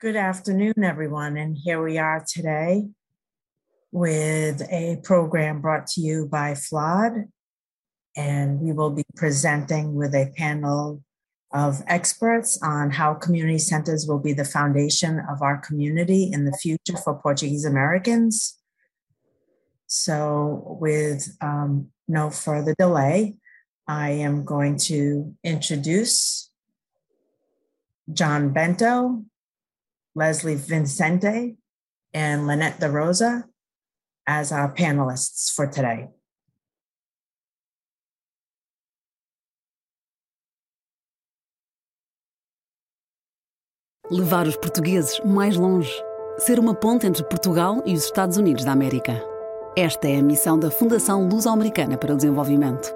Good afternoon, everyone. And here we are today with a program brought to you by FLAD. And we will be presenting with a panel of experts on how community centers will be the foundation of our community in the future for Portuguese Americans. So, with um, no further delay, I am going to introduce John Bento, Leslie Vicente, and Lynette De Rosa as our panelists for today. Levar os portugueses mais longe. Ser uma ponte entre Portugal e os Estados Unidos da América. Esta é a missão da Fundação Luso-Americana para o Desenvolvimento.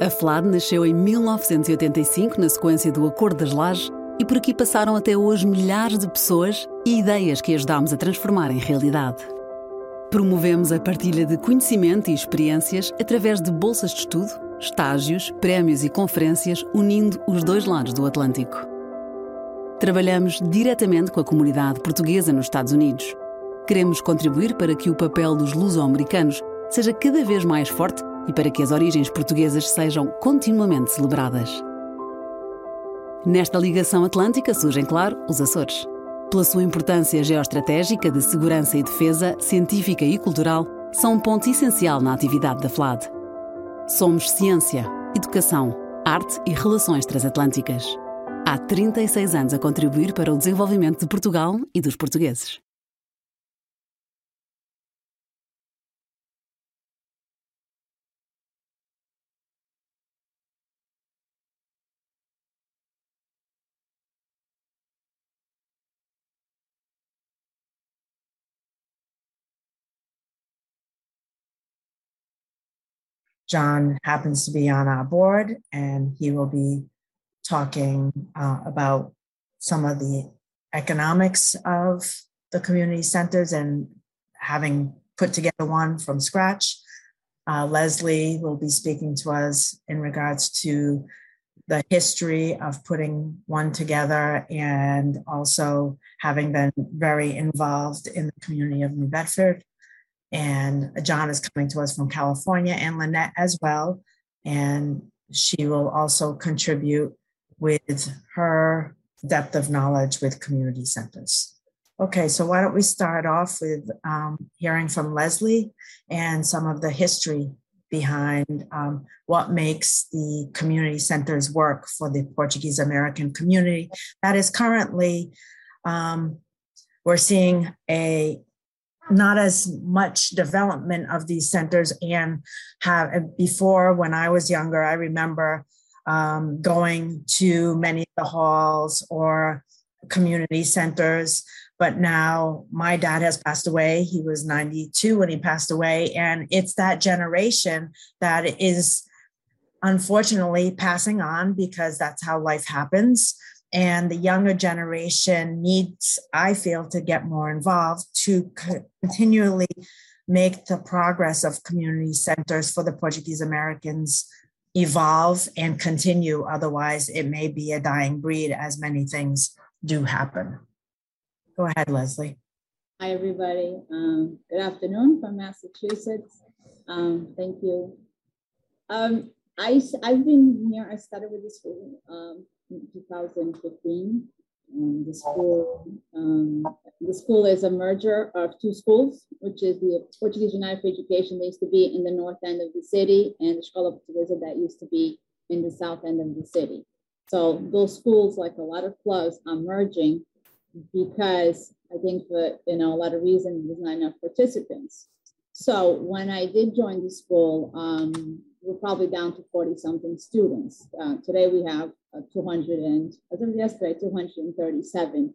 A FLAD nasceu em 1985 na sequência do Acordo das Lajes e por aqui passaram até hoje milhares de pessoas e ideias que ajudámos a transformar em realidade. Promovemos a partilha de conhecimento e experiências através de bolsas de estudo, estágios, prémios e conferências unindo os dois lados do Atlântico. Trabalhamos diretamente com a comunidade portuguesa nos Estados Unidos. Queremos contribuir para que o papel dos luso-americanos seja cada vez mais forte e para que as origens portuguesas sejam continuamente celebradas. Nesta ligação atlântica surgem, claro, os Açores. Pela sua importância geoestratégica de segurança e defesa, científica e cultural, são um ponto essencial na atividade da FLAD. Somos ciência, educação, arte e relações transatlânticas. Há 36 anos a contribuir para o desenvolvimento de Portugal e dos portugueses. John happens to be on our board, and he will be talking uh, about some of the economics of the community centers and having put together one from scratch. Uh, Leslie will be speaking to us in regards to the history of putting one together and also having been very involved in the community of New Bedford. And John is coming to us from California and Lynette as well. And she will also contribute with her depth of knowledge with community centers. Okay, so why don't we start off with um, hearing from Leslie and some of the history behind um, what makes the community centers work for the Portuguese American community that is currently, um, we're seeing a not as much development of these centers and have before when i was younger i remember um, going to many of the halls or community centers but now my dad has passed away. He was 92 when he passed away and it's that generation that is unfortunately passing on because that's how life happens and the younger generation needs i feel to get more involved to continually make the progress of community centers for the portuguese americans evolve and continue. Otherwise it may be a dying breed as many things do happen. Go ahead leslie. Hi everybody. Um, good afternoon from massachusetts. Um, thank you. Um, I, i've been here i started with this um, 2015. Um, the school, um, the school is a merger of two schools, which is the Portuguese United for Education that used to be in the north end of the city, and the Escola Portuguesa that used to be in the south end of the city. So those schools, like a lot of clubs, are merging because I think for you know a lot of reasons there's not enough participants. So when I did join the school, um, we're probably down to 40 something students. Uh, today we have uh, 200 and, as of yesterday, 237.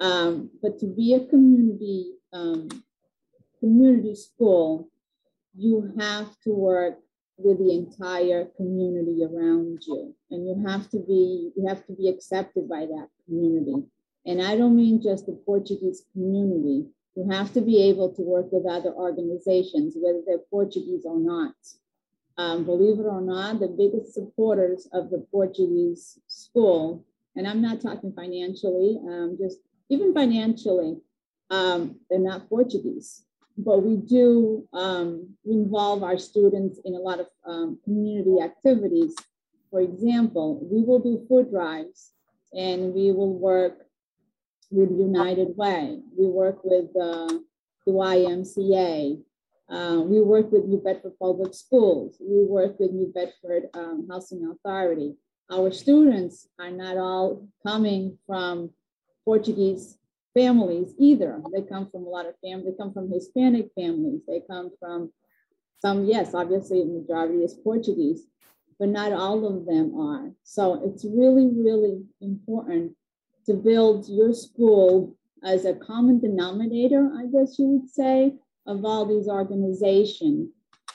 Um, but to be a community, um, community school, you have to work with the entire community around you. And you have to be, you have to be accepted by that community. And I don't mean just the Portuguese community. You have to be able to work with other organizations, whether they're Portuguese or not. Um, believe it or not, the biggest supporters of the Portuguese school, and I'm not talking financially, um, just even financially, um, they're not Portuguese. But we do um, involve our students in a lot of um, community activities. For example, we will do food drives and we will work with United Way. We work with uh, the YMCA. Uh, we work with New Bedford Public Schools. We work with New Bedford um, Housing Authority. Our students are not all coming from Portuguese families either. They come from a lot of families. They come from Hispanic families. They come from some, yes, obviously, the majority is Portuguese, but not all of them are. So it's really, really important to build your school as a common denominator, I guess you would say, of all these organizations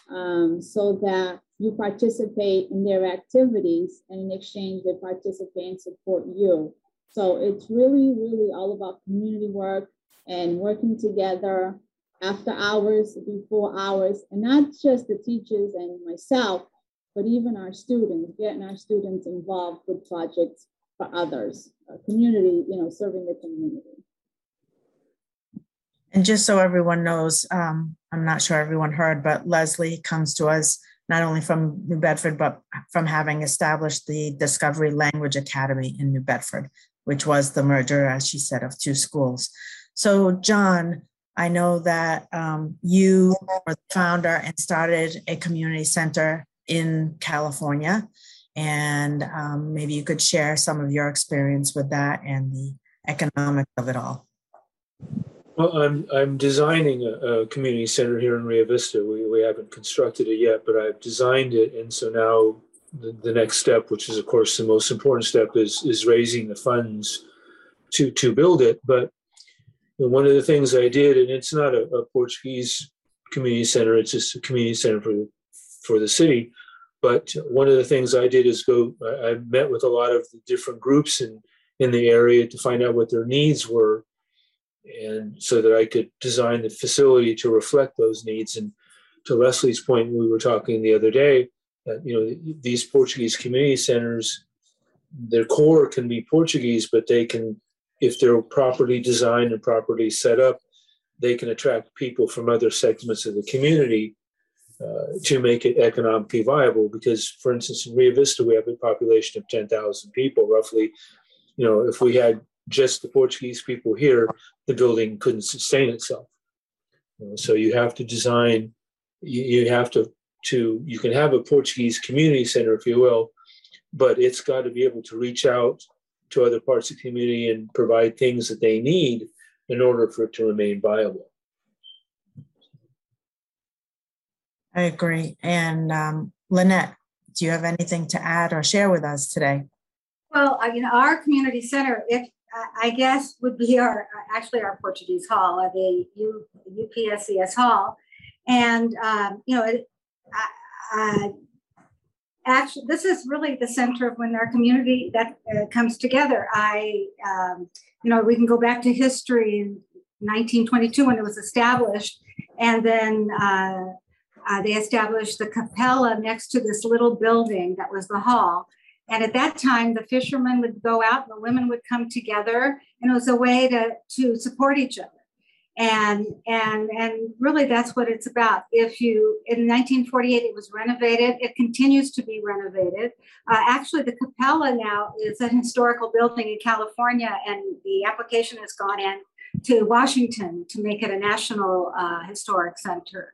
um, so that you participate in their activities and in exchange they participate and support you. So it's really, really all about community work and working together after hours, before hours, and not just the teachers and myself, but even our students, getting our students involved with projects for others, community, you know, serving the community. And just so everyone knows, um, I'm not sure everyone heard, but Leslie comes to us not only from New Bedford, but from having established the Discovery Language Academy in New Bedford, which was the merger, as she said, of two schools. So, John, I know that um, you were the founder and started a community center in California. And um, maybe you could share some of your experience with that and the economics of it all. Well, I'm I'm designing a, a, community center here in Rio Vista. We, we haven't constructed it yet, but I've designed it, and so now the, the next step, which is of course the most important step, is is raising the funds to to build it. But one of the things I did, and it's not a, a Portuguese community center; it's just a community center for the, for the city. But one of the things I did is go. I, I met with a lot of the different groups in in the area to find out what their needs were and so that I could design the facility to reflect those needs. And to Leslie's point, we were talking the other day that you know these Portuguese community centers, their core can be Portuguese, but they can, if they're properly designed and properly set up, they can attract people from other segments of the community uh, to make it economically viable. Because, for instance, in Rio Vista, we have a population of 10,000 people roughly. You know, if we had just the Portuguese people here, the building couldn't sustain itself. So you have to design, you have to, to, you can have a Portuguese community center, if you will, but it's got to be able to reach out to other parts of the community and provide things that they need in order for it to remain viable. I agree. And um, Lynette, do you have anything to add or share with us today? Well, you know, our community center, it I guess would be our actually our Portuguese hall, uh, the U, UPSES hall, and um, you know, uh, actually, this is really the center of when our community that uh, comes together. I, um, you know, we can go back to history in 1922 when it was established, and then. Uh, uh, they established the capella next to this little building that was the hall and at that time, the fishermen would go out and the women would come together, and it was a way to, to support each other. And, and, and really, that's what it's about. If you, in 1948, it was renovated, it continues to be renovated. Uh, actually, the Capella now is a historical building in California, and the application has gone in to Washington to make it a national uh, historic center.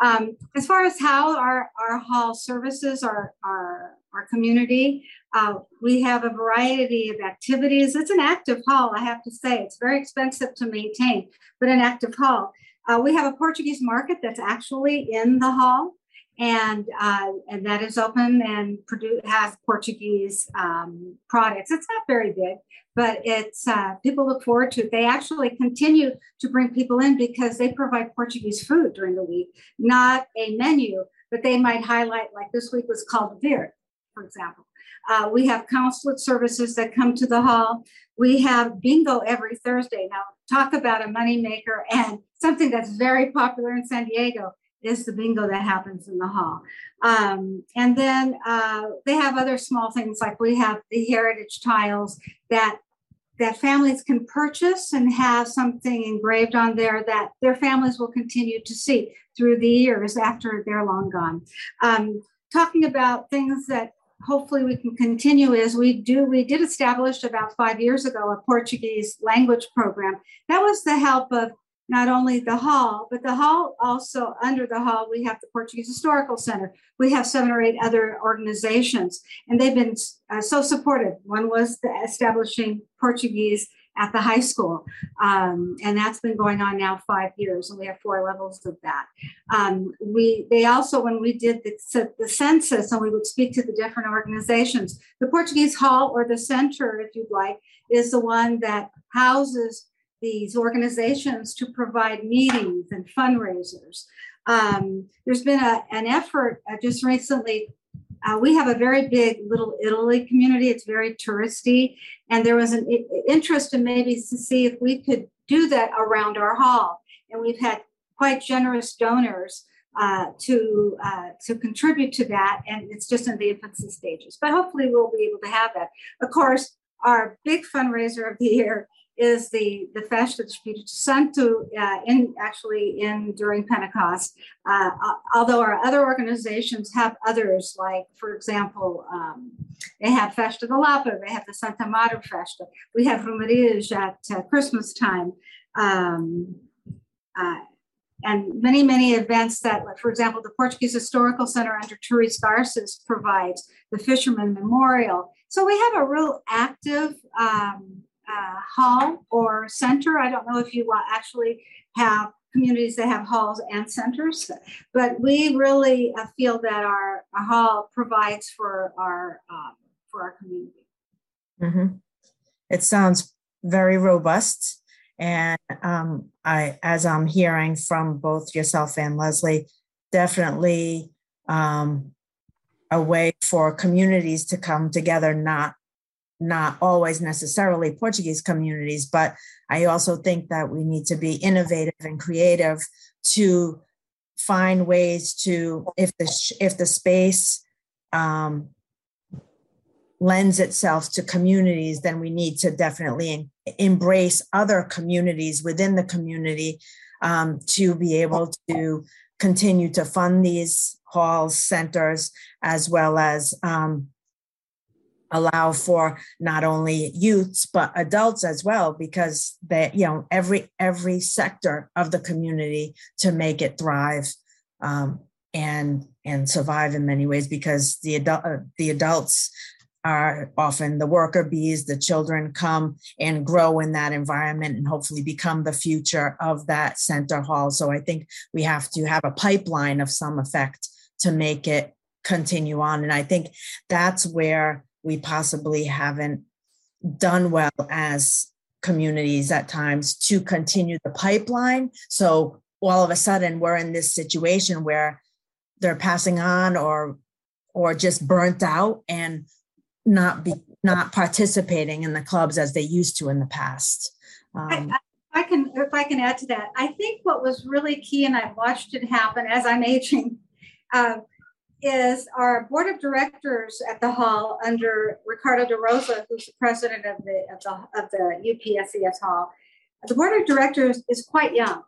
Um, as far as how our, our hall services are, our, our community, uh, we have a variety of activities. It's an active hall, I have to say. It's very expensive to maintain, but an active hall. Uh, we have a Portuguese market that's actually in the hall, and uh, and that is open and produce, has Portuguese um, products. It's not very big, but it's uh, people look forward to it. They actually continue to bring people in because they provide Portuguese food during the week, not a menu, but they might highlight like this week was called Verde, for example. Uh, we have consulate services that come to the hall. We have bingo every Thursday. Now, talk about a moneymaker and something that's very popular in San Diego is the bingo that happens in the hall. Um, and then uh, they have other small things like we have the heritage tiles that that families can purchase and have something engraved on there that their families will continue to see through the years after they're long gone. Um, talking about things that hopefully we can continue is we do we did establish about five years ago a portuguese language program that was the help of not only the hall, but the hall also under the hall, we have the Portuguese Historical Center. We have seven or eight other organizations, and they've been uh, so supportive. One was the establishing Portuguese at the high school, um, and that's been going on now five years, and we have four levels of that. Um, we they also when we did the, the census, and we would speak to the different organizations. The Portuguese Hall or the Center, if you'd like, is the one that houses these organizations to provide meetings and fundraisers. Um, there's been a, an effort uh, just recently. Uh, we have a very big Little Italy community. It's very touristy, and there was an interest in maybe to see if we could do that around our hall. And we've had quite generous donors uh, to uh, to contribute to that, and it's just in the infancy stages. But hopefully, we'll be able to have that. Of course, our big fundraiser of the year is the the Festa do Espírito Santo uh, in actually in during Pentecost. Uh, although our other organizations have others, like for example, um, they have Festa da Lapa, they have the Santa Maria Festa, we have Romarias at uh, Christmas time. Um, uh, and many, many events that, for example, the Portuguese Historical Center under Therese Garces provides, the Fisherman Memorial. So we have a real active um, uh, hall or center. I don't know if you actually have communities that have halls and centers, but we really uh, feel that our, our, hall provides for our um, for our community. Mm-hmm. It sounds very robust, and um, I, as I'm hearing from both yourself and Leslie, definitely um, a way for communities to come together, not not always necessarily Portuguese communities, but I also think that we need to be innovative and creative to find ways to if the if the space um, lends itself to communities, then we need to definitely embrace other communities within the community um, to be able to continue to fund these halls, centers, as well as um, allow for not only youths but adults as well because that you know every every sector of the community to make it thrive um, and and survive in many ways because the adult uh, the adults are often the worker bees the children come and grow in that environment and hopefully become the future of that center hall. So i think we have to have a pipeline of some effect to make it continue on. And i think that's where we possibly haven't done well as communities at times to continue the pipeline. So all of a sudden we're in this situation where they're passing on or or just burnt out and not be not participating in the clubs as they used to in the past. Um, I, I, can if I can add to that, I think what was really key, and I've watched it happen as I'm aging. Uh, is our board of directors at the hall under Ricardo de Rosa, who's the president of the of the, of the UPSES hall. The board of directors is quite young.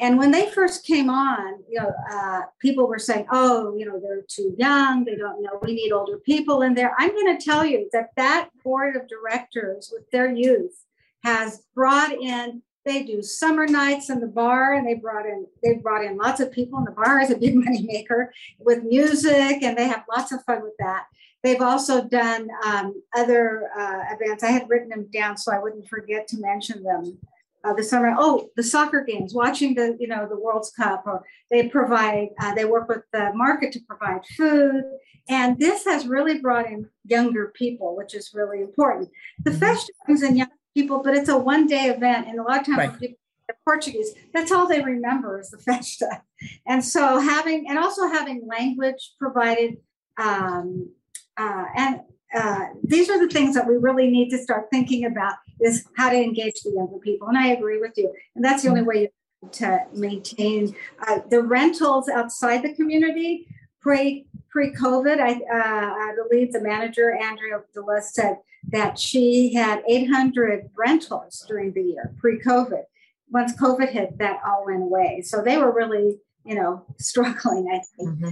And when they first came on, you know, uh, people were saying, "Oh, you know, they're too young. They don't know. We need older people in there." I'm going to tell you that that board of directors, with their youth, has brought in they do summer nights in the bar, and they brought in they brought in lots of people. And the bar is a big money maker with music, and they have lots of fun with that. They've also done um, other uh, events. I had written them down so I wouldn't forget to mention them. Uh, the summer, oh, the soccer games, watching the you know the World's Cup, or they provide uh, they work with the market to provide food, and this has really brought in younger people, which is really important. The mm-hmm. festivals and young people, but it's a one day event. And a lot of times right. people Portuguese, that's all they remember is the festa. And so having, and also having language provided, um, uh, and uh, these are the things that we really need to start thinking about is how to engage the younger people. And I agree with you. And that's the only way to maintain uh, the rentals outside the community pre pre COVID. I, uh, I believe the manager Andrea Delez said that she had 800 rentals during the year pre-COVID. Once COVID hit, that all went away. So they were really, you know, struggling, I think, mm-hmm.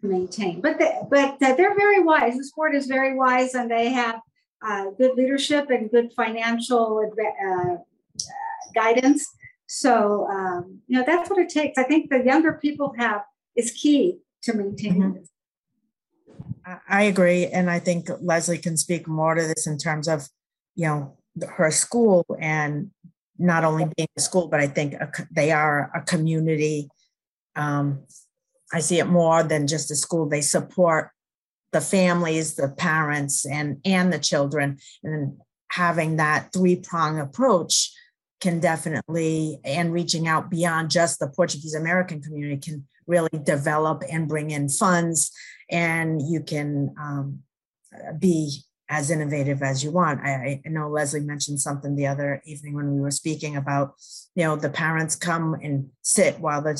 to maintain. But they, but uh, they're very wise. The board is very wise, and they have uh, good leadership and good financial uh, guidance. So um, you know that's what it takes. I think the younger people have is key to maintaining mm-hmm. this. I agree, and I think Leslie can speak more to this in terms of you know her school and not only being a school, but I think a, they are a community. Um, I see it more than just a school. They support the families, the parents, and and the children, and having that three prong approach can definitely and reaching out beyond just the Portuguese American community can really develop and bring in funds, and you can um, be as innovative as you want. I, I, know Leslie mentioned something the other evening when we were speaking about, you know, the parents come and sit while the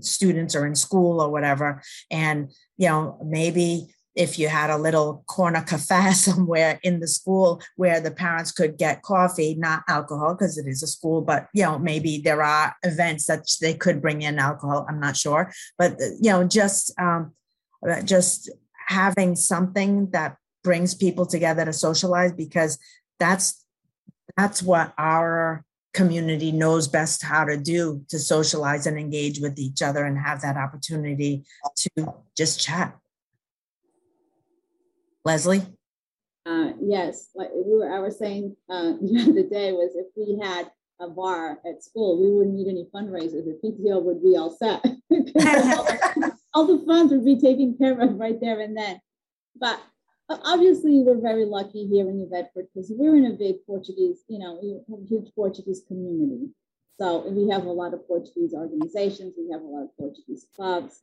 students are in school or whatever. And, you know, maybe if you had a little corner cafe somewhere in the school where the parents could get coffee, not alcohol, because it is a school, but you know, maybe there are events that they could bring in alcohol. I'm not sure, but you know, just um, just having something that brings people together to socialize because that's that's what our community knows best how to do to socialize and engage with each other and have that opportunity to just chat Leslie? Uh, yes, like we were, I was saying uh, the other day was if we had a bar at school, we wouldn't need any fundraisers. The PTO would be all set. all, the funds would be taken care of right there and then. But obviously, we're very lucky here in New Bedford because we're in a big Portuguese, you know, we have a huge Portuguese community. So we have a lot of Portuguese organizations, we have a lot of Portuguese clubs.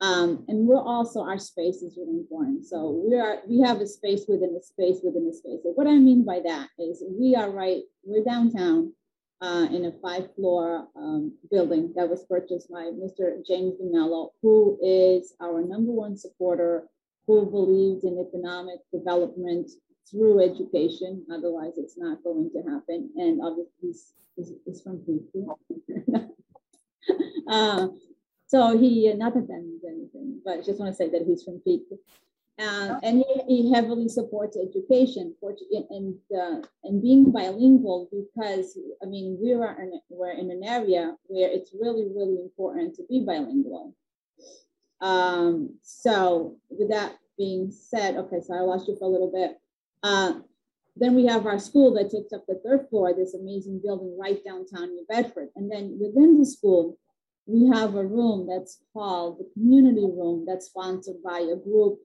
Um, and we're also our space is really important. So we are we have a space within a space within a space. So what I mean by that is we are right we're downtown uh, in a five floor um, building that was purchased by Mr. James DeMello, who is our number one supporter, who believes in economic development through education. Otherwise, it's not going to happen. And obviously, he's, he's, he's from Houston. uh, so he, not that that means anything, but I just want to say that he's from Peak. Uh, and he, he, heavily supports education and uh, and being bilingual because I mean we are in, we're in an area where it's really really important to be bilingual. Um, so with that being said, okay, so I lost you for a little bit. Uh, then we have our school that takes up the third floor, this amazing building right downtown New Bedford, and then within the school we have a room that's called the community room that's sponsored by a group,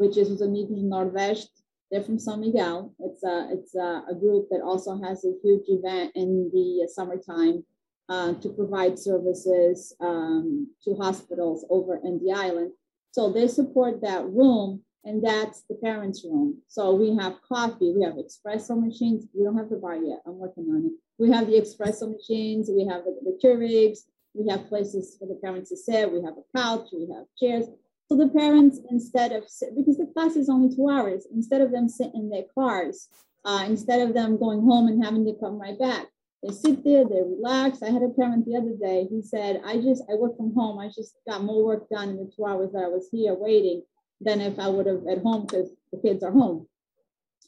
which is Os Amigos Nordeste. They're from São Miguel. It's a, it's a, a, group that also has a huge event in the summertime uh, to provide services um, to hospitals over in the island. So they support that room, and that's the parents' room. So we have coffee, we have espresso machines. We don't have the bar yet. I'm working on it. We have the espresso machines, we have the, the Keurigs, we have places for the parents to sit. We have a couch. We have chairs. So the parents, instead of because the class is only two hours, instead of them sitting in their cars, uh, instead of them going home and having to come right back, they sit there, they relax. I had a parent the other day. He said, "I just I work from home. I just got more work done in the two hours that I was here waiting than if I would have at home because the kids are home."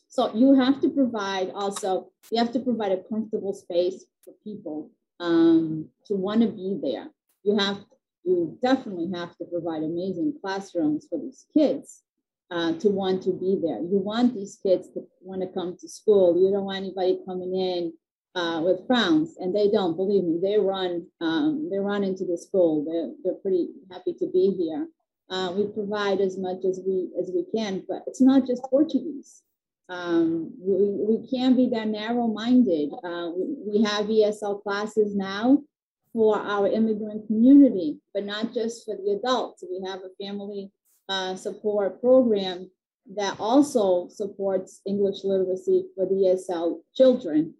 So you have to provide also. You have to provide a comfortable space for people um, to want to be there. You have, you definitely have to provide amazing classrooms for these kids uh, to want to be there. You want these kids to want to come to school. You don't want anybody coming in uh, with frowns, and they don't. Believe me, they run. Um, they run into the school. They're they're pretty happy to be here. Uh, we provide as much as we as we can, but it's not just Portuguese. Um, we, we can't be that narrow minded. Uh, we, we have ESL classes now for our immigrant community, but not just for the adults. We have a family uh, support program that also supports English literacy for the ESL children.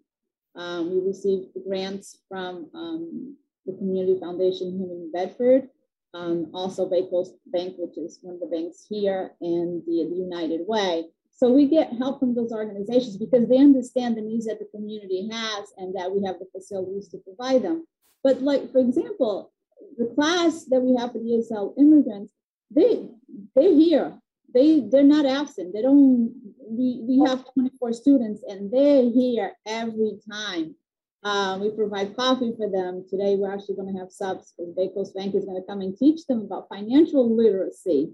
Um, we received grants from um, the Community Foundation here in Bedford, um, also BayCoast Bank, which is one of the banks here, and the, the United Way so we get help from those organizations because they understand the needs that the community has and that we have the facilities to provide them. But like, for example, the class that we have for the ESL immigrants, they they're here. They they're not absent. They don't. We we have 24 students and they're here every time. Um, we provide coffee for them. Today we're actually going to have subs because BayCoast Bank is going to come and teach them about financial literacy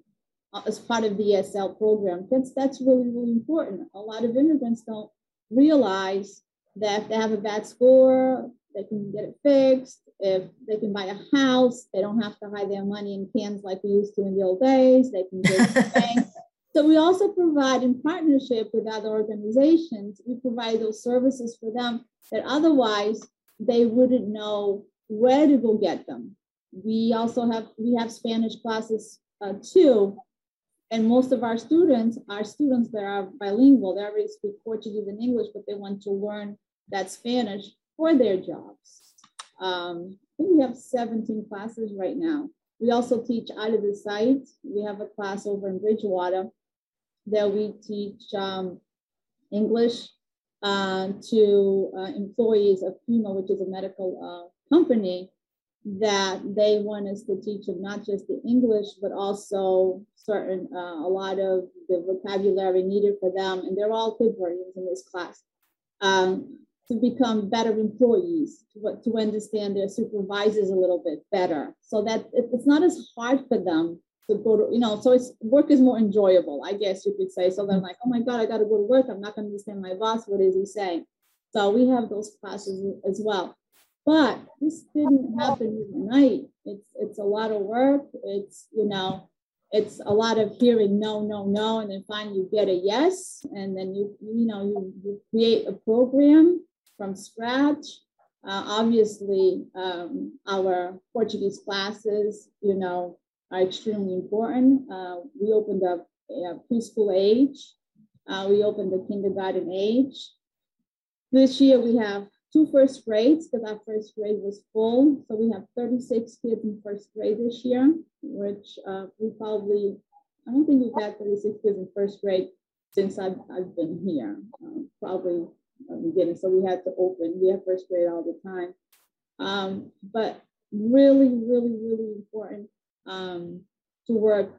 uh, as part of the ESL program. That's that's really really important. A lot of immigrants don't realize that if they have a bad score, they can get it fixed. If they can buy a house, they don't have to hide their money in cans like we used to in the old days. They can go to the bank. So we also provide in partnership with other organizations, we provide those services for them that otherwise they wouldn't know where to go get them. We also have we have Spanish classes uh, too, and most of our students are students that are bilingual. They already speak Portuguese and English, but they want to learn that Spanish for their jobs. Um, I think we have 17 classes right now. We also teach out of the site. We have a class over in Bridgewater that we teach um, English uh, to uh, employees of Primo, which is a medical uh, company, that they want us to teach them not just the English, but also certain, uh, a lot of the vocabulary needed for them. And they're all good versions in this class. Um, to become better employees, to, to understand their supervisors a little bit better, so that it, it's not as hard for them to go to, you know, so it's work is more enjoyable, I guess you could say. So they're like, oh my God, I got to go to work. I'm not going to understand my boss. What is he saying? So we have those classes as well. But this didn't happen overnight. It's it's a lot of work. It's you know, it's a lot of hearing no, no, no, and then finally you get a yes, and then you you know you, you create a program from scratch. Uh, obviously, um, our Portuguese classes, you know, are extremely important. Uh, we opened up a preschool age. Uh, we opened the kindergarten age. This year we have two first grades because our first grade was full. So we have 36 kids in first grade this year, which uh, we probably, I don't think we've had 36 kids in first grade since I've, I've been here. Uh, probably beginning. So we had to open. We have first grade all the time. Um, but really, really, really important um, to work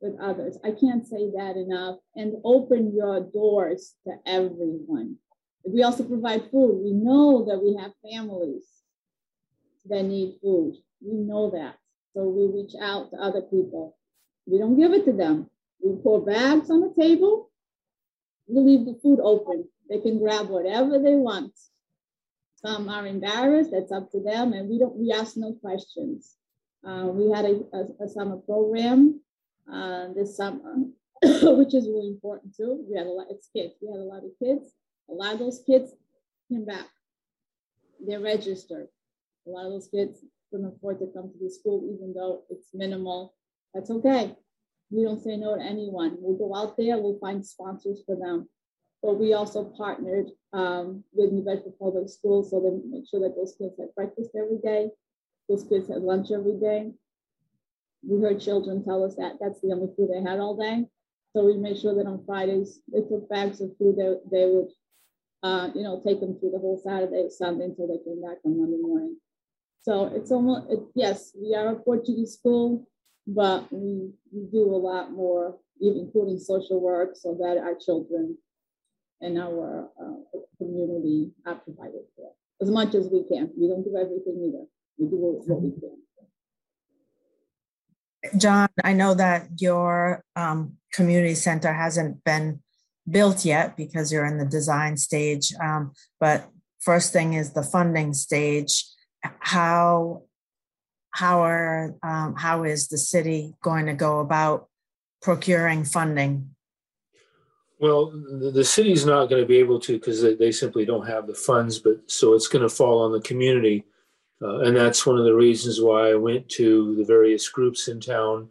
with others. I can't say that enough. And open your doors to everyone. We also provide food. We know that we have families that need food. We know that. So we reach out to other people. We don't give it to them. We pour bags on the table. We leave the food open. They can grab whatever they want. Some are embarrassed, that's up to them, and we don't we ask no questions. Uh, we had a, a, a summer program uh, this summer, which is really important too. We had a lot, it's kids, we had a lot of kids. A lot of those kids came back. They're registered. A lot of those kids couldn't afford to come to the school, even though it's minimal. That's okay. We don't say no to anyone. We'll go out there, we'll find sponsors for them but we also partnered um, with New Bedford Public Schools so to make sure that those kids had breakfast every day, those kids had lunch every day. We heard children tell us that that's the only food they had all day. So we made sure that on Fridays they took bags of food that they, they would, uh, you know, take them through the whole Saturday, Sunday until they came back on Monday morning. So it's almost it, yes, we are a Portuguese school, but we, we do a lot more, including social work, so that our children and our uh, community are provided for as much as we can. We don't do everything either. We do what we can. John, I know that your um, community center hasn't been built yet because you're in the design stage. Um, but first thing is the funding stage. How how are um, how is the city going to go about procuring funding well, the, the city's not going to be able to because they, they simply don't have the funds, but so it's going to fall on the community. Uh, and that's one of the reasons why I went to the various groups in town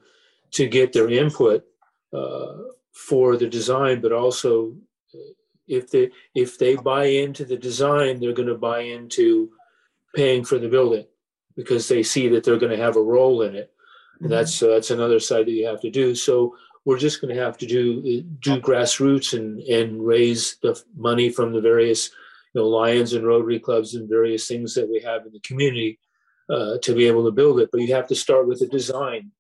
to get their input uh, for the design, but also uh, if they if they buy into the design, they're going to buy into paying for the building because they see that they're going to have a role in it. And mm-hmm. that's uh, that's another side that you have to do. So we're just going to have to do do grassroots and and raise the money from the various you know lions and rotary clubs and various things that we have in the community uh, to be able to build it. But you have to start with the design.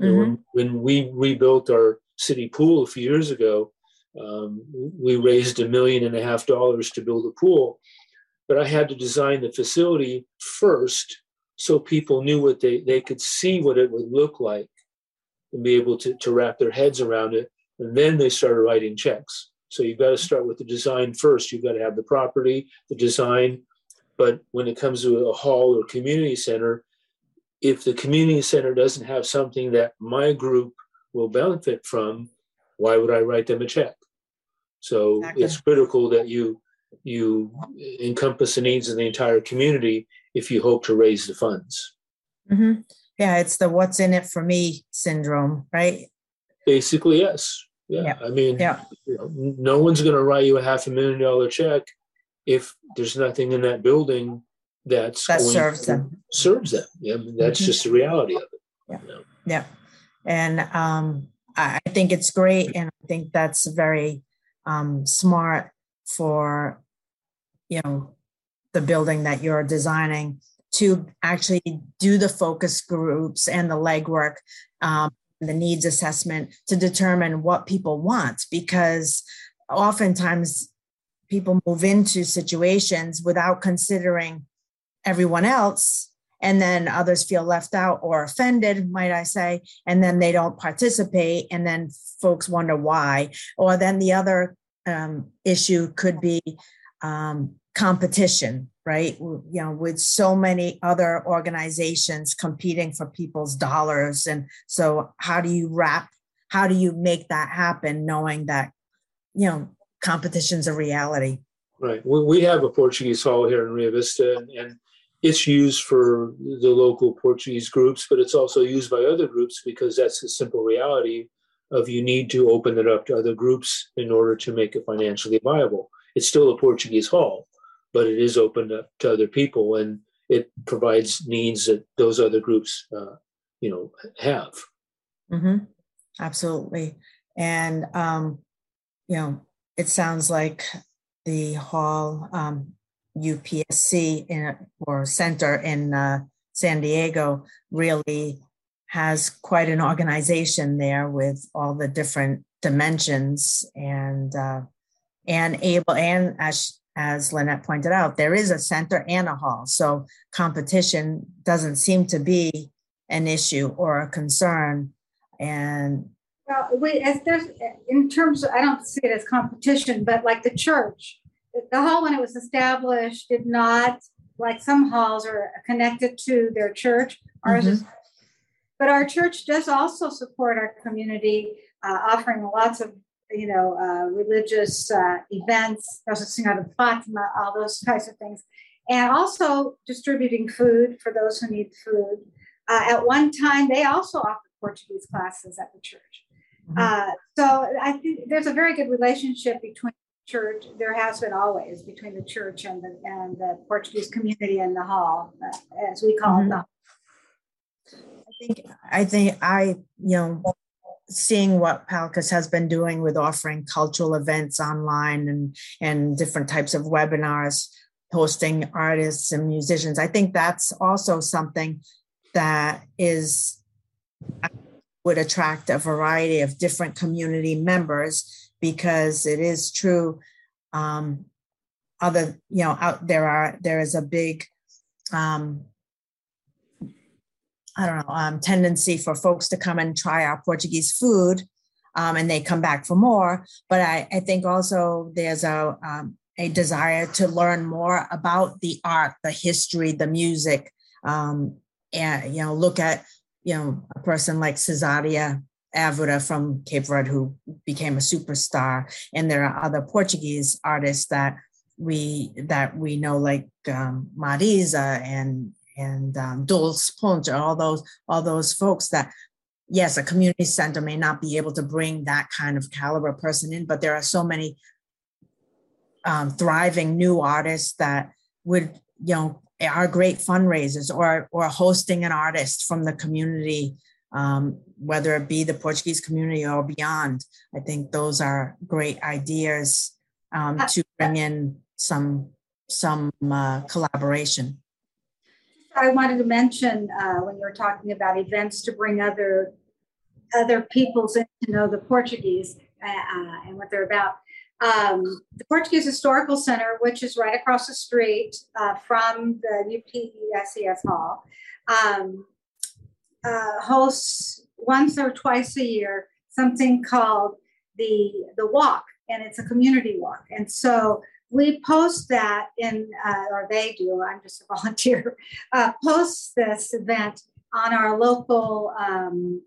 Mm-hmm. you know, when, when, we rebuilt our city pool a few years ago um, we raised a million and a half dollars to build a pool. But i had to design the facility first so people knew what they they could see what it would look like and be able to, to wrap their heads around it and then they started writing checks so you've got to start with the design first you've got to have the property the design but when it comes to a hall or community center if the community center doesn't have something that my group will benefit from why would i write them a check so exactly. it's critical that you you encompass the needs of the entire community if you hope to raise the funds. Mm-hmm. Yeah, it's the what's in it for me syndrome, right? Basically, yes. Yeah. yeah. I mean, yeah. You know, no one's going to write you a half a million dollar check if there's nothing in that building that's that serves them. Serves them. Yeah, I mean, that's mm-hmm. just the reality of it. Yeah. You know? Yeah. And um, I think it's great, and I think that's very um, smart for you know the building that you're designing to actually do the focus groups and the legwork um, the needs assessment to determine what people want because oftentimes people move into situations without considering everyone else and then others feel left out or offended might i say and then they don't participate and then folks wonder why. Or then the other um, issue could be um, competition, right? You know, with so many other organizations competing for people's dollars. And so, how do you wrap, how do you make that happen knowing that, you know, competition's a reality? Right. We have a Portuguese hall here in Rio Vista, and, and it's used for the local Portuguese groups, but it's also used by other groups because that's the simple reality of you need to open it up to other groups in order to make it financially viable. It's still a Portuguese hall, but it is open up to other people and it provides needs that those other groups, uh, you know, have. Mm-hmm. Absolutely. And, um, you know, it sounds like the hall um, UPSC in, or center in uh, San Diego really has quite an organization there with all the different dimensions and uh, and able and as as Lynette pointed out, there is a center and a hall. So competition doesn't seem to be an issue or a concern. And well, wait, as there's in terms of, I don't see it as competition, but like the church, the hall when it was established did not like some halls are connected to their church. Ours mm-hmm. is, but our church does also support our community, uh, offering lots of you know, uh, religious uh, events, Sing of Fatima, all those types of things, and also distributing food for those who need food. Uh, at one time, they also offered Portuguese classes at the church. Mm-hmm. Uh, so I think there's a very good relationship between church. There has been always between the church and the and the Portuguese community in the hall, uh, as we call mm-hmm. it. I think I think I you know seeing what PALCUS has been doing with offering cultural events online and and different types of webinars, hosting artists and musicians. I think that's also something that is would attract a variety of different community members because it is true. Um, other, you know, out there are there is a big um, I don't know, um, tendency for folks to come and try our Portuguese food, um, and they come back for more. But I, I think also there's a um, a desire to learn more about the art, the history, the music, um, and you know, look at you know a person like Cesaria Évora from Cape Verde who became a superstar, and there are other Portuguese artists that we that we know like um, Mariza and and um, Dulce Ponte, all those all those folks that yes, a community center may not be able to bring that kind of caliber person in, but there are so many um, thriving new artists that would you know are great fundraisers or or hosting an artist from the community um, whether it be the Portuguese community or beyond. I think those are great ideas um, to bring in some some uh, collaboration. I wanted to mention uh, when you were talking about events to bring other other peoples in to know the Portuguese uh, uh and what they're about. Um, the Portuguese Historical Center, which is right across the street uh, from the UPSES Hall, um, uh, hosts once or twice a year something called the the walk, and it's a community walk. And so we post that in, uh, or they do. I'm just a volunteer. Uh, post this event on our local um,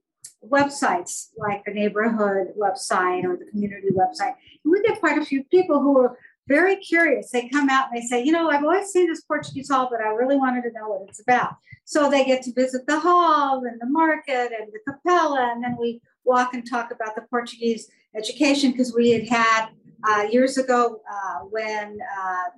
websites, like the neighborhood website or the community website. And we get quite a few people who are very curious. They come out and they say, you know, I've always seen this Portuguese hall, but I really wanted to know what it's about. So they get to visit the hall and the market and the capella, and then we walk and talk about the Portuguese education because we had had uh, years ago uh, when uh,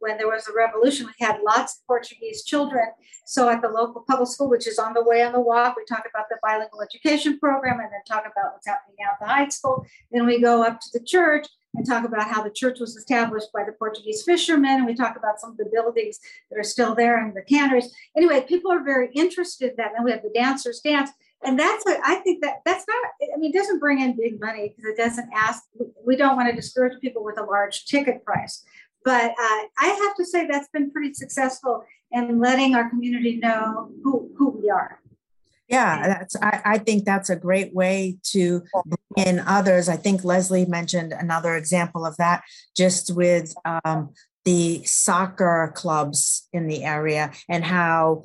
when there was a revolution, we had lots of Portuguese children. So at the local public school, which is on the way on the walk, we talk about the bilingual education program and then talk about what's happening out at the high school. Then we go up to the church and talk about how the church was established by the Portuguese fishermen. And we talk about some of the buildings that are still there and the canneries. Anyway, people are very interested in that. And we have the dancers dance. And that's what I think that that's not, I mean, it doesn't bring in big money because it doesn't ask, we don't want to discourage people with a large ticket price. But uh, I have to say that's been pretty successful in letting our community know who, who we are. Yeah, that's. I, I think that's a great way to bring in others. I think Leslie mentioned another example of that, just with um, the soccer clubs in the area and how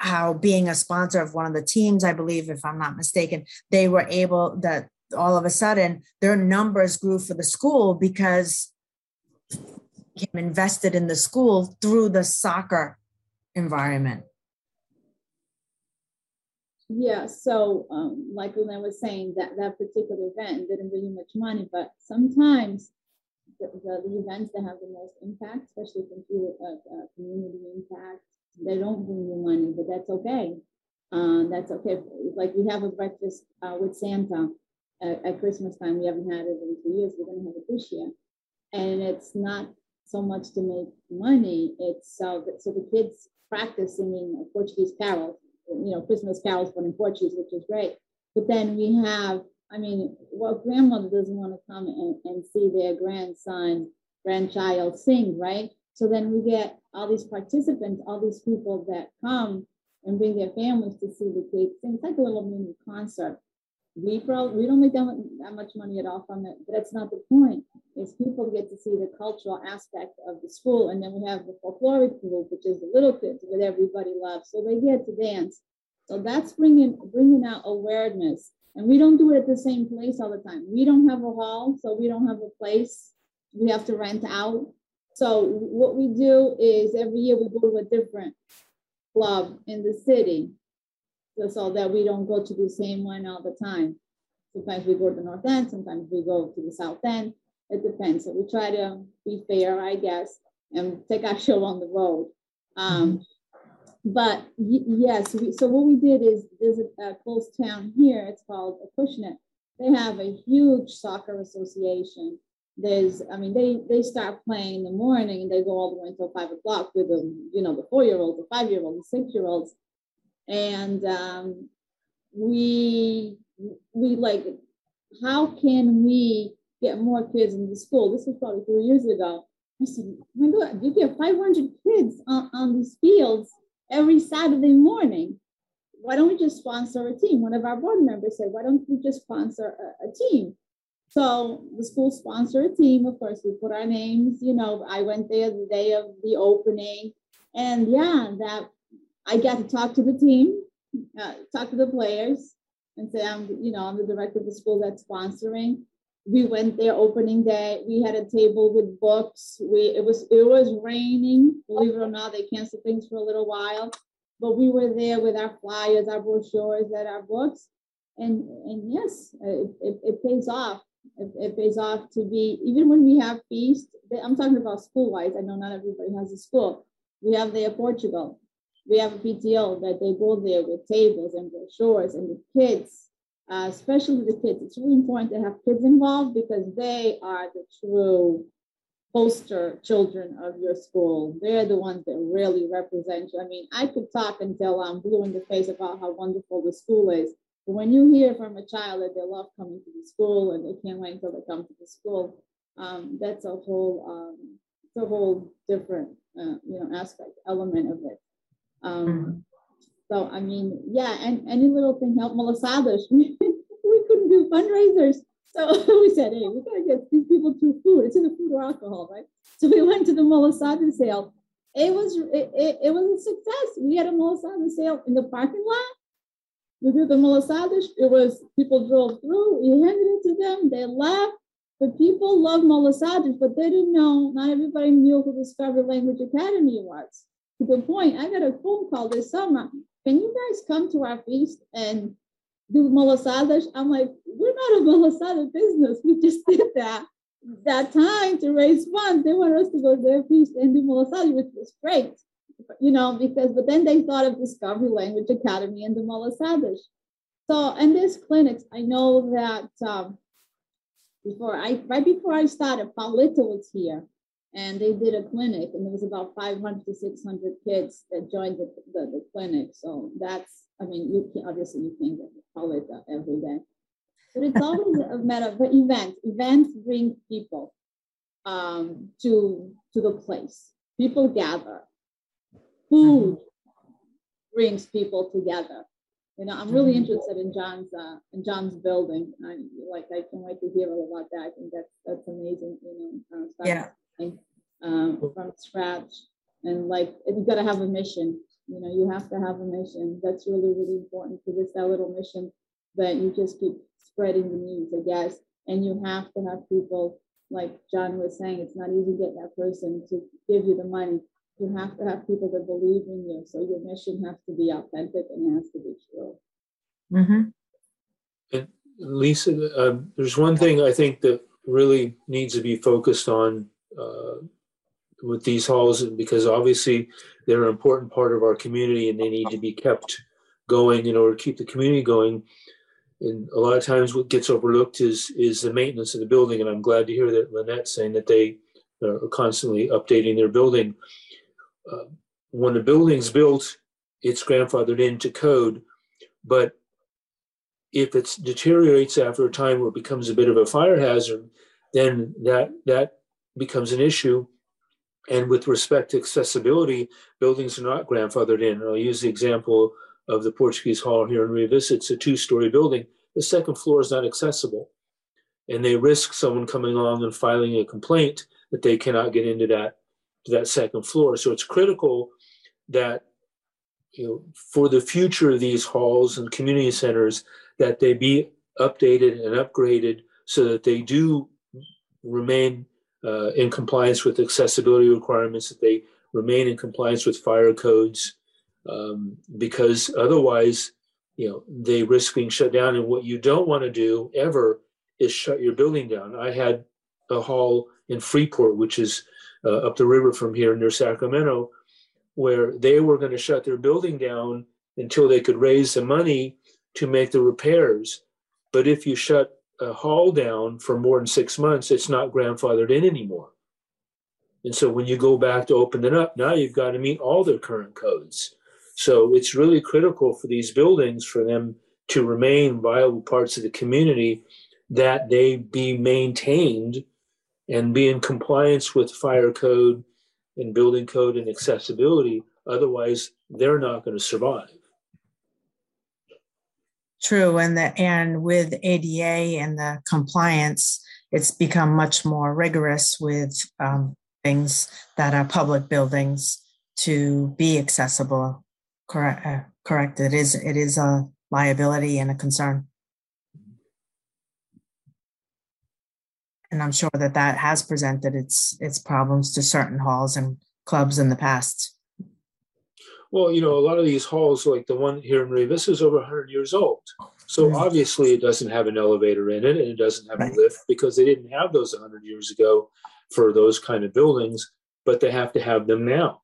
how being a sponsor of one of the teams, I believe, if I'm not mistaken, they were able that all of a sudden their numbers grew for the school because came invested in the school through the soccer environment. Yeah, so um, like Lynn was saying, that that particular event didn't bring you much money, but sometimes the, the, the, events that have the most impact, especially computer, uh, uh, community impact, they don't bring you money, but that's okay. Uh, that's okay. Like we have a breakfast uh, with Santa at, at, Christmas time. We haven't had it in two years. We're going to have it this year. And it's not so much to make money, it's so, that, so the kids practice singing Portuguese carols you know, Christmas carols, but in Portuguese, which is great. But then we have, I mean, well, grandmother doesn't want to come and, and see their grandson, grandchild sing, right? So then we get all these participants, all these people that come and bring their families to see the kids sing. It's like a little mini concert we probably we don't make that, that much money at all from it, but that's not the point. Is people get to see the cultural aspect of the school, and then we have the folkloric group, which is the little kids that everybody loves, so they get to dance. So that's bringing bringing out awareness, and we don't do it at the same place all the time. We don't have a hall, so we don't have a place. We have to rent out. So what we do is every year we go to a different club in the city so that we don't go to the same one all the time. Sometimes we go to the north end, sometimes we go to the south end. It depends. So we try to be fair, I guess, and take our show on the road. Um, mm-hmm. But yes, we, so what we did is there's a, a close town here. It's called Acushnet. They have a huge soccer association. There's, I mean, they they start playing in the morning and they go all the way until five o'clock with the, you know, the four year olds, the five year olds, the six year olds and um, we we like how can we get more kids into school? This was probably three years ago. I said my god you get 500 kids on, on these fields every saturday morning. Why don't we just sponsor a team? One of our board members said why don't we just sponsor a, a team so the school sponsored a team of course we put our names you know i went there the day of the opening and yeah that I got to talk to the team, uh, talk to the players, and say I'm, you know, I'm the director of the school that's sponsoring. We went there opening day. We had a table with books. We it was it was raining. Believe it or not, they canceled things for a little while, but we were there with our flyers, our brochures, and our books. And and yes, it, it, it pays off. It, pays off to be even when we have feast. I'm talking about school wise. I know not everybody has a school. We have there Portugal we have a PTO that they go there with tables and brochures and the kids, uh, especially the kids. It's really important to have kids involved because they are the true poster children of your school. They're the ones that really represent you. I mean, I could talk until I'm blue in the face about how wonderful the school is. But when you hear from a child that they love coming to the school and they can't wait until they come to the school, um, that's a whole um, it's a whole different uh, you know aspect element of it. Um, mm-hmm. So I mean, yeah, and any little thing help Malasadas. we couldn't do fundraisers so we said, hey, we gotta get these people through food. It's either food or alcohol, right? So we went to the Malasada sale. It was it, it, it, was a success. We had a Malasada sale in the parking lot. We did the Malasada. It was people drove through. We handed it to them. They laughed. But people love Malasada, but they didn't know. Not everybody knew who Discovery Language Academy was. To the point, I got a phone call this summer. Can you guys come to our feast and do malasadas. I'm like, we're not a malasada business. We just did that that time to raise funds. They want us to go to their feast and do malasada, which was great, you know, because but then they thought of Discovery Language Academy and the malasadas. So, and there's clinics. I know that um, before I right before I started, Paulita was here and they did a clinic and there was about 500 to 600 kids that joined the, the, the clinic. So that's I mean, you can obviously you can call it every day, but it's always a matter of events. Events bring people um, to to the place. People gather. Food brings people together. You know, I'm really mm-hmm. interested in John's uh, in John's building. I like I can't wait to hear all about that. I think that's that's amazing. You know, uh, yeah. Um, from scratch and like you got to have a mission you know, you have to have a mission. That's really, really important because it's that little mission that you just keep spreading the news, I guess. And you have to have people, like John was saying, it's not easy to get that person to give you the money. You have to have people that believe in you. So your mission has to be authentic and has to be true. Mm-hmm. And Lisa, uh, there's one thing I think that really needs to be focused on uh, with these halls because obviously they're an important part of our community and they need to be kept going in order to keep the community going. And a lot of times what gets overlooked is is the maintenance of the building. And I'm glad to hear that Lynette saying that they are constantly updating their building. Uh, when the building's built, it's grandfathered into code, but if it deteriorates after a time where it becomes a bit of a fire hazard, then that that becomes an issue and with respect to accessibility, buildings are not grandfathered in. I'll use the example of the Portuguese Hall here in Rio Vista. It's a two story building. The second floor is not accessible. And they risk someone coming along and filing a complaint that they cannot get into that, that second floor. So it's critical that you know, for the future of these halls and community centers, that they be updated and upgraded so that they do remain uh, in compliance with accessibility requirements, that they remain in compliance with fire codes, um, because otherwise, you know, they risk being shut down. And what you don't want to do ever is shut your building down. I had a hall in Freeport, which is uh, up the river from here near Sacramento, where they were going to shut their building down until they could raise the money to make the repairs. But if you shut a hall down for more than six months, it's not grandfathered in anymore. And so when you go back to open it up, now you've got to meet all their current codes. So it's really critical for these buildings for them to remain viable parts of the community that they be maintained and be in compliance with fire code and building code and accessibility. Otherwise, they're not going to survive. True, and the and with ADA and the compliance, it's become much more rigorous with um, things that are public buildings to be accessible. Correct. Uh, correct. It is. It is a liability and a concern. And I'm sure that that has presented its its problems to certain halls and clubs in the past. Well, you know, a lot of these halls, like the one here in Rio Vista, is over 100 years old. So mm. obviously, it doesn't have an elevator in it, and it doesn't have right. a lift because they didn't have those 100 years ago for those kind of buildings. But they have to have them now.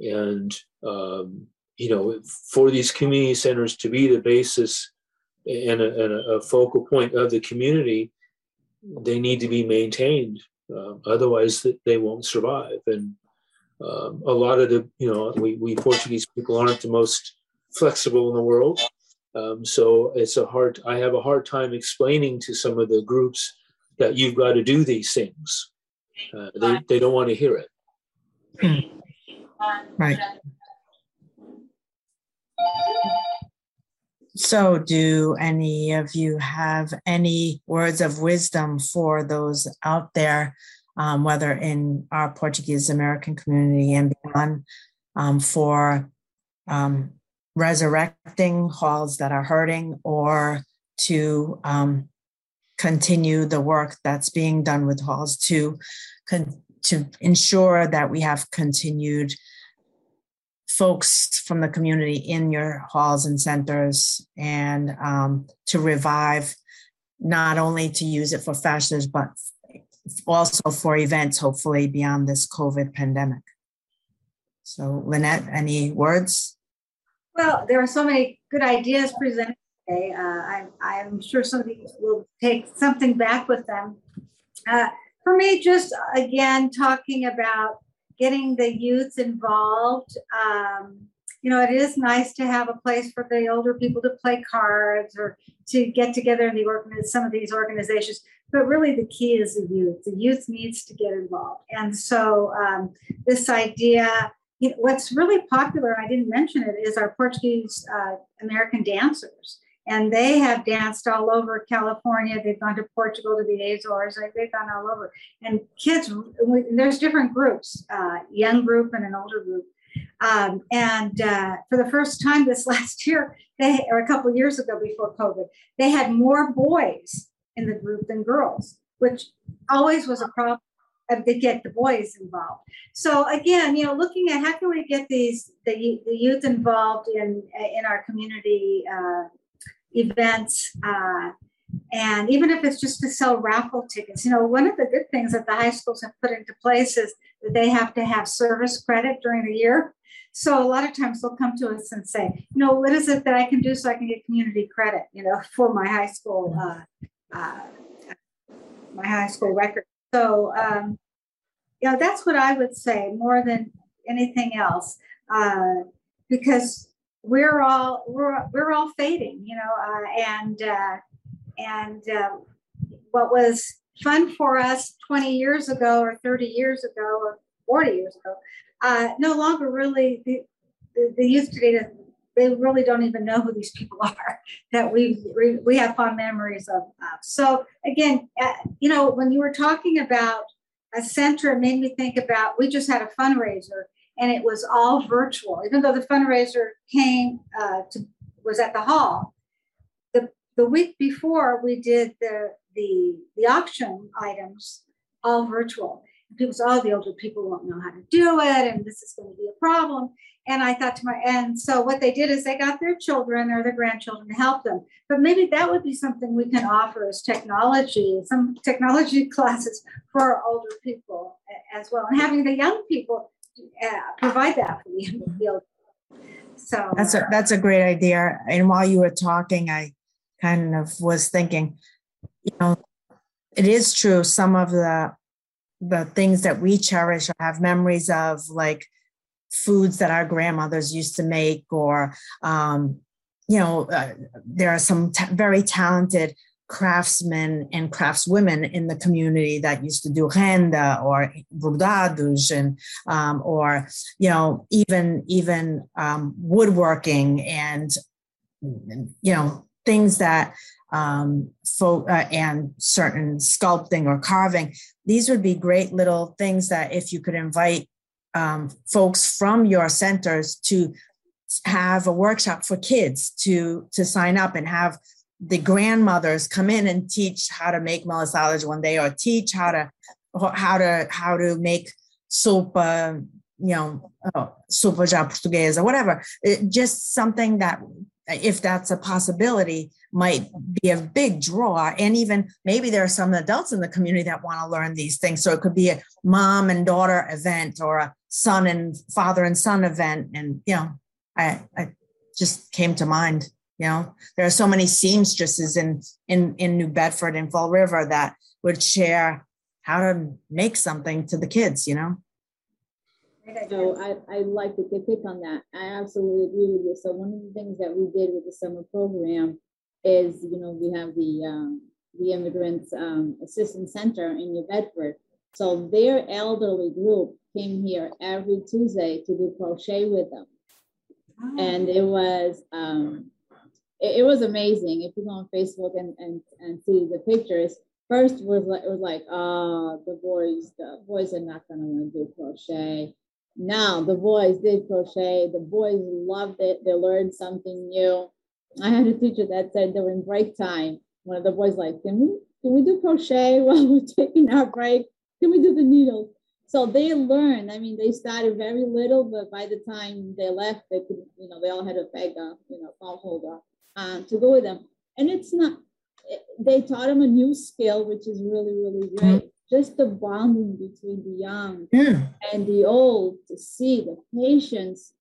And, um, you know, for these community centers to be the basis and a, and a focal point of the community, they need to be maintained. Uh, otherwise, they won't survive. And um, a lot of the, you know, we, we Portuguese people aren't the most flexible in the world. Um, so it's a hard, I have a hard time explaining to some of the groups that you've got to do these things. Uh, they, they don't want to hear it. Right. So, do any of you have any words of wisdom for those out there, um, whether in our Portuguese American community and beyond, um, for um, resurrecting halls that are hurting or to um, continue the work that's being done with halls to con- to ensure that we have continued folks from the community in your halls and centers and um, to revive not only to use it for fashions but also for events hopefully beyond this covid pandemic. So lynette any words? Well there are so many good ideas presented today. Uh, I'm, I'm sure somebody will take something back with them. Uh, for me just again talking about getting the youths involved. Um, you know, it is nice to have a place for the older people to play cards or to get together in the organ- some of these organizations. But really, the key is the youth. The youth needs to get involved. And so, um, this idea, you know, what's really popular, I didn't mention it, is our Portuguese uh, American dancers and they have danced all over California. They've gone to Portugal, to the Azores. They've gone all over. And kids, there's different groups, uh, young group and an older group. Um, and uh, for the first time this last year, they or a couple years ago before COVID, they had more boys in the group than girls, which always was a problem to get the boys involved. So again, you know, looking at how can we get these the, the youth involved in in our community uh, events. Uh, and even if it's just to sell raffle tickets, you know, one of the good things that the high schools have put into place is that they have to have service credit during the year. So a lot of times they'll come to us and say, you know, what is it that I can do so I can get community credit, you know, for my high school, uh, uh, my high school record. So, um, you know, that's what I would say more than anything else, uh, because we're all we're we're all fading, you know, uh, and uh, and uh, what was fun for us 20 years ago, or 30 years ago, or 40 years ago, uh, no longer really the, the, the youth today. They really don't even know who these people are that we we have fond memories of. So again, uh, you know, when you were talking about a center, it made me think about we just had a fundraiser and it was all virtual. Even though the fundraiser came uh, to was at the hall, the the week before we did the the the auction items all virtual. People said, "Oh, the older people won't know how to do it, and this is going to be a problem." And I thought to my and so what they did is they got their children or their grandchildren to help them. But maybe that would be something we can offer as technology, some technology classes for our older people as well, and having the young people uh, provide that for the field. So that's a that's a great idea. And while you were talking, I kind of was thinking, you know, it is true. Some of the the things that we cherish or have memories of, like foods that our grandmothers used to make, or um, you know, uh, there are some t- very talented craftsmen and craftswomen in the community that used to do renda or bordados and um, or you know even even um, woodworking and you know things that um, folk uh, and certain sculpting or carving. These would be great little things that if you could invite um, folks from your centers to have a workshop for kids to to sign up and have the grandmothers come in and teach how to make malasadas one day or teach how to how to how to make sopa uh, you know uh, oh, sopa já portuguesa whatever. It, just something that if that's a possibility might be a big draw. And even maybe there are some adults in the community that want to learn these things. So it could be a mom and daughter event or a son and father and son event. And, you know, I, I just came to mind, you know, there are so many seamstresses in, in, in New Bedford and Fall River that would share how to make something to the kids, you know? So I, I like to pick on that. I absolutely agree with you. So one of the things that we did with the summer program is, you know, we have the um, the Immigrants um, Assistance Center in New Bedford. So their elderly group came here every Tuesday to do crochet with them. Oh. And it was um, it, it, was amazing. If you go on Facebook and, and, and see the pictures, first was like it was like, oh, the boys, the boys are not gonna want to do crochet. Now the boys did crochet. The boys loved it. They learned something new. I had a teacher that said during break time, one of the boys like, can we can we do crochet while we're taking our break? Can we do the needles? So they learned. I mean, they started very little, but by the time they left, they could, you know, they all had a bag, you know, palm holder uh, to go with them. And it's not. They taught them a new skill, which is really, really great. Just the bonding between the young yeah. and the old to see the patience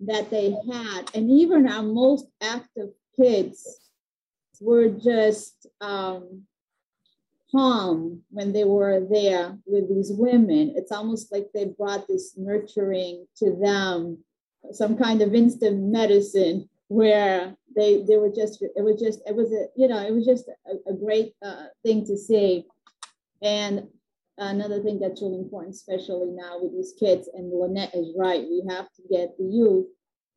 that they had, and even our most active kids were just um, calm when they were there with these women. It's almost like they brought this nurturing to them, some kind of instant medicine where they they were just it was just it was a you know it was just a, a great uh, thing to see. And another thing that's really important especially now with these kids and lynette is right we have to get the youth.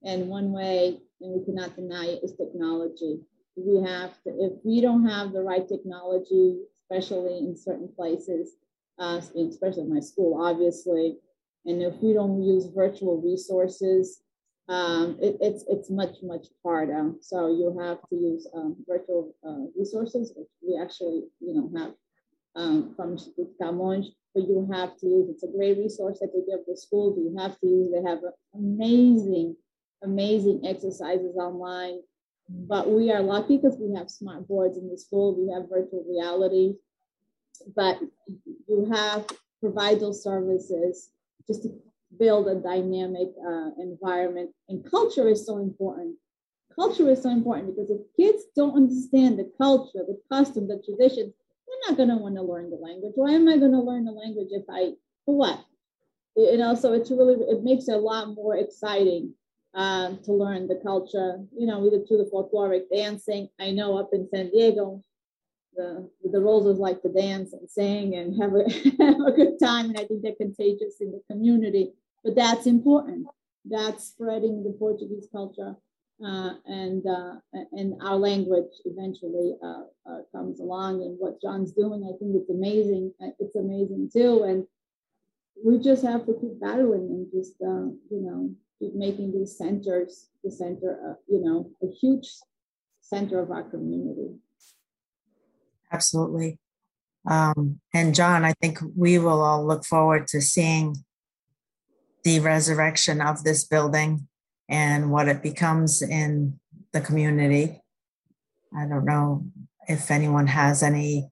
And one way and we cannot deny it is technology. We have to, if we don't have the right technology, especially in certain places, uh, especially my school, obviously, and if we don't use virtual resources, um, it, it's it's much much harder. So you have to use um, virtual uh, resources, which we actually you know have um, from Camões, but you have to use. It's a great resource that they give the schools. You have to use. They have amazing amazing exercises online but we are lucky because we have smart boards in the school, we have virtual reality, but you have provide those services just to build a dynamic uh, environment. And culture is so important. Culture is so important because if kids don't understand the culture, the custom, the traditions, they're not going to want to learn the language. Why am I going to learn the language if I, for what? You know, so it's really, it makes it a lot more exciting um, to learn the culture. You know, did through the folkloric dancing. I know up in San Diego, the the Roses like to dance and sing and have a, have a good time, and I think they're contagious in the community. But that's important. That's spreading the Portuguese culture uh, and uh, and our language eventually uh, uh comes along. And what John's doing, I think it's amazing. Uh, it's amazing too. And we just have to keep battling and just uh, you know keep making these centers the center, of, you know, a huge center of our community. Absolutely. Um, and John, I think we will all look forward to seeing the resurrection of this building and what it becomes in the community. I don't know if anyone has any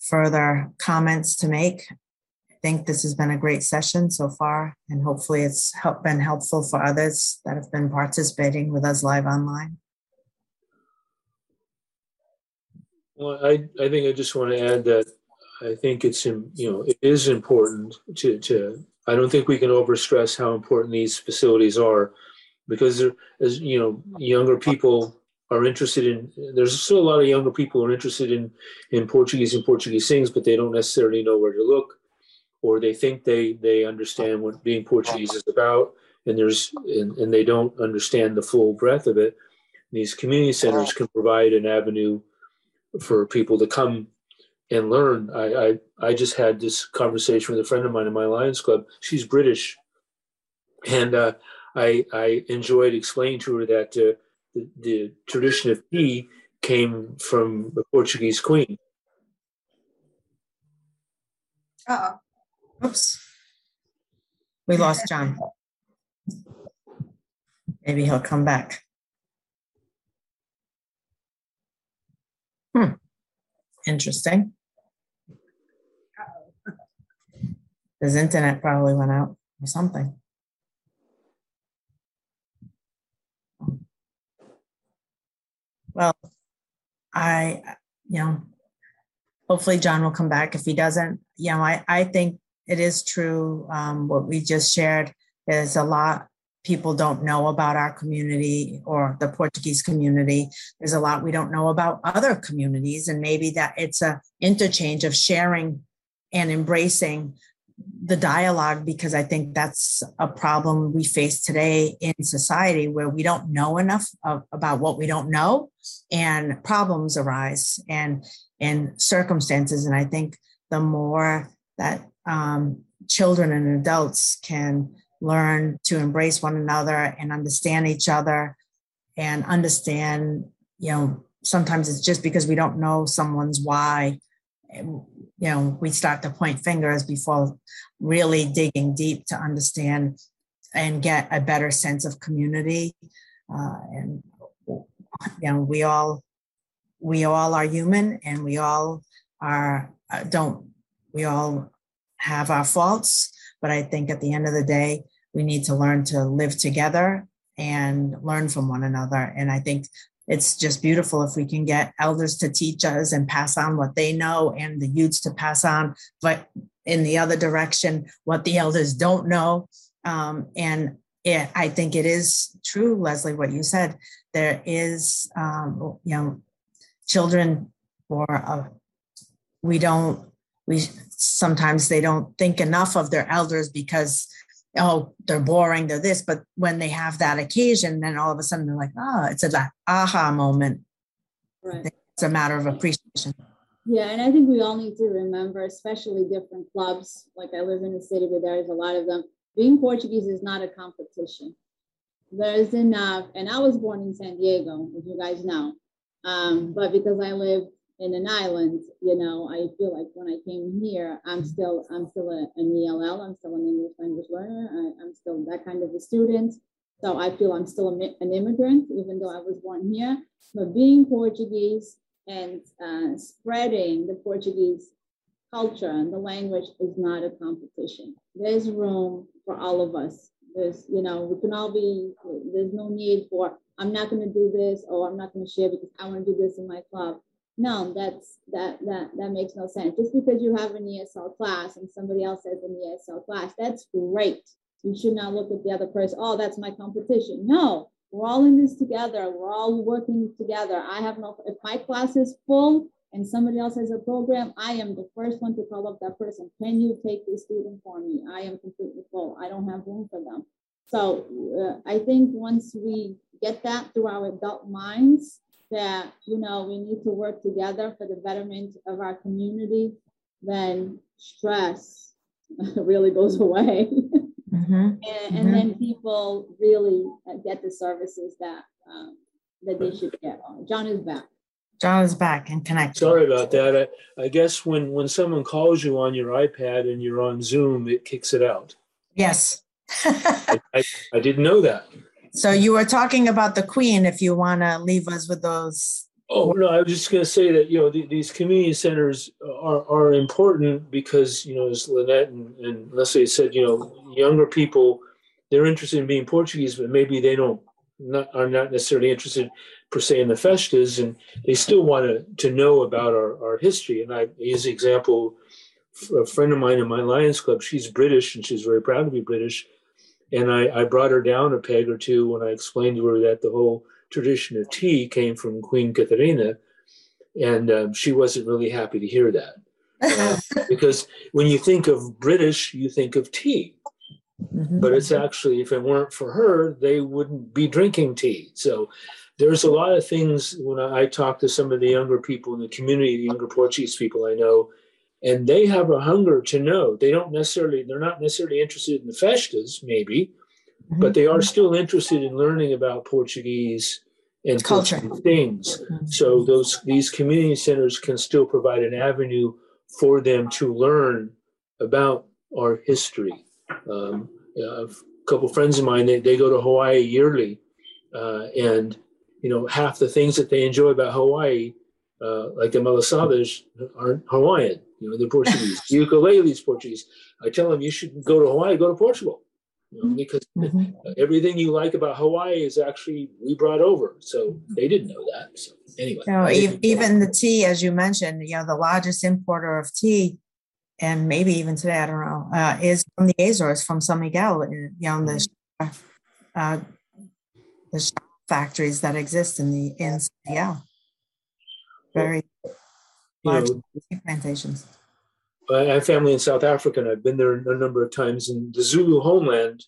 further comments to make I think this has been a great session so far, and hopefully it's help, been helpful for others that have been participating with us live online. Well, I, I think I just want to add that I think it's, you know, it is important to, to I don't think we can overstress how important these facilities are because as you know, younger people are interested in there's still a lot of younger people who are interested in in Portuguese and Portuguese things, but they don't necessarily know where to look or they think they they understand what being Portuguese is about, and there's and, and they don't understand the full breadth of it. These community centers can provide an avenue for people to come and learn. I, I I just had this conversation with a friend of mine in my Lions Club. She's British, and uh, I I enjoyed explaining to her that uh, the, the tradition of tea came from the Portuguese queen. Uh-oh. Oops. We lost John. Maybe he'll come back. Hmm. Interesting. His internet probably went out. or something. Well, I, you know, hopefully John will come back. If he doesn't, you know, I, I think it is true um, what we just shared. is a lot people don't know about our community or the Portuguese community. There's a lot we don't know about other communities, and maybe that it's a interchange of sharing and embracing the dialogue because I think that's a problem we face today in society where we don't know enough of, about what we don't know and problems arise and and circumstances. And I think the more that um, children and adults can learn to embrace one another and understand each other and understand you know sometimes it's just because we don't know someone's why you know we start to point fingers before really digging deep to understand and get a better sense of community. Uh, and you know we all we all are human and we all are uh, don't we all have our faults but i think at the end of the day we need to learn to live together and learn from one another. And i think it's just beautiful if we can get elders to teach us and pass on what they know and the youths to pass on but in the other direction what the elders don't know. Um, and it, i think it is true leslie what you said. There is um, you know children or uh, we don't we sometimes they don't think enough of their elders because oh, they're boring, they're this. But when they have that occasion, then all of a sudden they're like, oh, it's a that aha moment. Right. It's a matter of appreciation. Yeah, and I think we all need to remember, especially different clubs. Like I live in a city where there's a lot of them. Being Portuguese is not a competition. There's enough, and I was born in San Diego, as you guys know. Um, but because I live in an island, you know, I feel like when I came here, I'm still I'm still a, an ELL, I'm still an English language learner, I, am still that kind of a student. So I feel I'm still a, an immigrant, even though I was born here. But being Portuguese and uh, spreading the Portuguese culture and the language is not a competition. There's room for all of us. There's, you know, we can all be, there's no need for, I'm not going to do this or I'm not going to share because I want to do this in my club no, that's that that that makes no sense. Just because you have an ESL class and somebody else has an ESL class, that's great. You should not look at the other person. Oh, that's my competition. No, we're all in this together. We're all working together. I have no. If my class is full and somebody else has a program, I am the first one to call up that person. Can you take this student for me? I am completely full. I don't have room for them. So uh, I think once we get that through our adult minds, that you know we need to work together for the betterment of our community, then stress really goes away. Mm-hmm. and, and mm-hmm. then people really uh, get the services that um, that they should get. John is back. John is back and connected. Sorry about that. I, I guess when when someone calls you on your iPad and you're on Zoom, it kicks it out. Yes. I, I, I didn't know that. So you were talking about the Queen. If you want to leave us with those. Oh no, I was just going to say that you know the, these community centers uh, are are important because you know as Lynette and, and Leslie said, you know younger people they're interested in being Portuguese, but maybe they don't not are not necessarily interested per se in the festas, and they still want to to know about our our history. And I use the example a friend of mine in my Lions Club. She's British and she's very proud to be British and I, I brought her down a peg or two when I explained to her that the whole tradition of tea came from Queen Katharina, and um, she wasn't really happy to hear that. Uh, because when you think of British, you think of tea. Mm-hmm. But it's actually, if it weren't for her, they wouldn't be drinking tea. So there's a lot of things when I talk to some of the younger people in the community, the younger Portuguese people I know, and they have a hunger to know. They don't necessarily, they're not necessarily interested in the festas, maybe, mm-hmm. but they are still interested in learning about Portuguese and culture things. Mm-hmm. So those these community centers can still provide an avenue for them to learn about our history. Um, a couple friends of mine, they, they go to Hawaii yearly, uh, and you know half the things that they enjoy about Hawaii, uh, like the malasadas, aren't Hawaiian. You know, they're Portuguese. ukulele is Portuguese. I tell them you should go to Hawaii, go to Portugal. you know, because Mhm. everything you like about Hawaii is actually we brought over. So they didn't know that. So anyway, You know, I e- even the tea, as you mentioned, you know, the largest importer of tea, and maybe even today, I don't know, uh, is from the Azores, from San Miguel, uh, you know, the, uh, the factories that exist in the, in San Miguel. Very large know, plantations. I have family in South Africa, and I've been there a number of times. And the Zulu homeland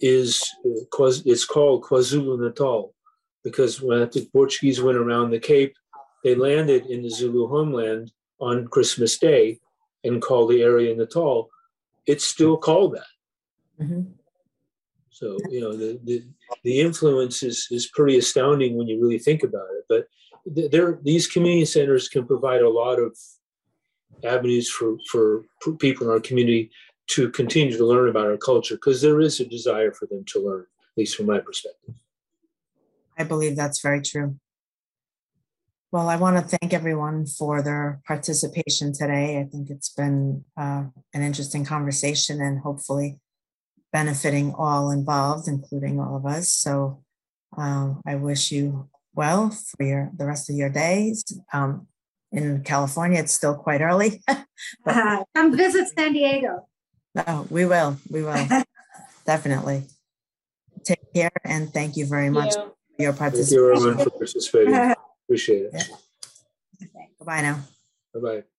is uh, it's called KwaZulu Natal because when the Portuguese went around the Cape, they landed in the Zulu homeland on Christmas Day and called the area Natal. It's still called that. Mhm. So you know the the, the influence is is pretty astounding when you really think about it. But there these community centers can provide a lot of avenues for for people in our community to continue to learn about our culture because there is a desire for them to learn, at least from my perspective. I believe that's very true. Well, I want to thank everyone for their participation today. I think it's been uh, an interesting conversation and hopefully benefiting all involved, including all of us. So um, I wish you well for your the rest of your days. Um, in California, it's still quite early. Uh, come visit San Diego. no, we will. We will definitely. Take care and thank you very much Yeah. for your participation. Thank participation. you everyone for participating. Appreciate it. Bye bye now. Bye bye.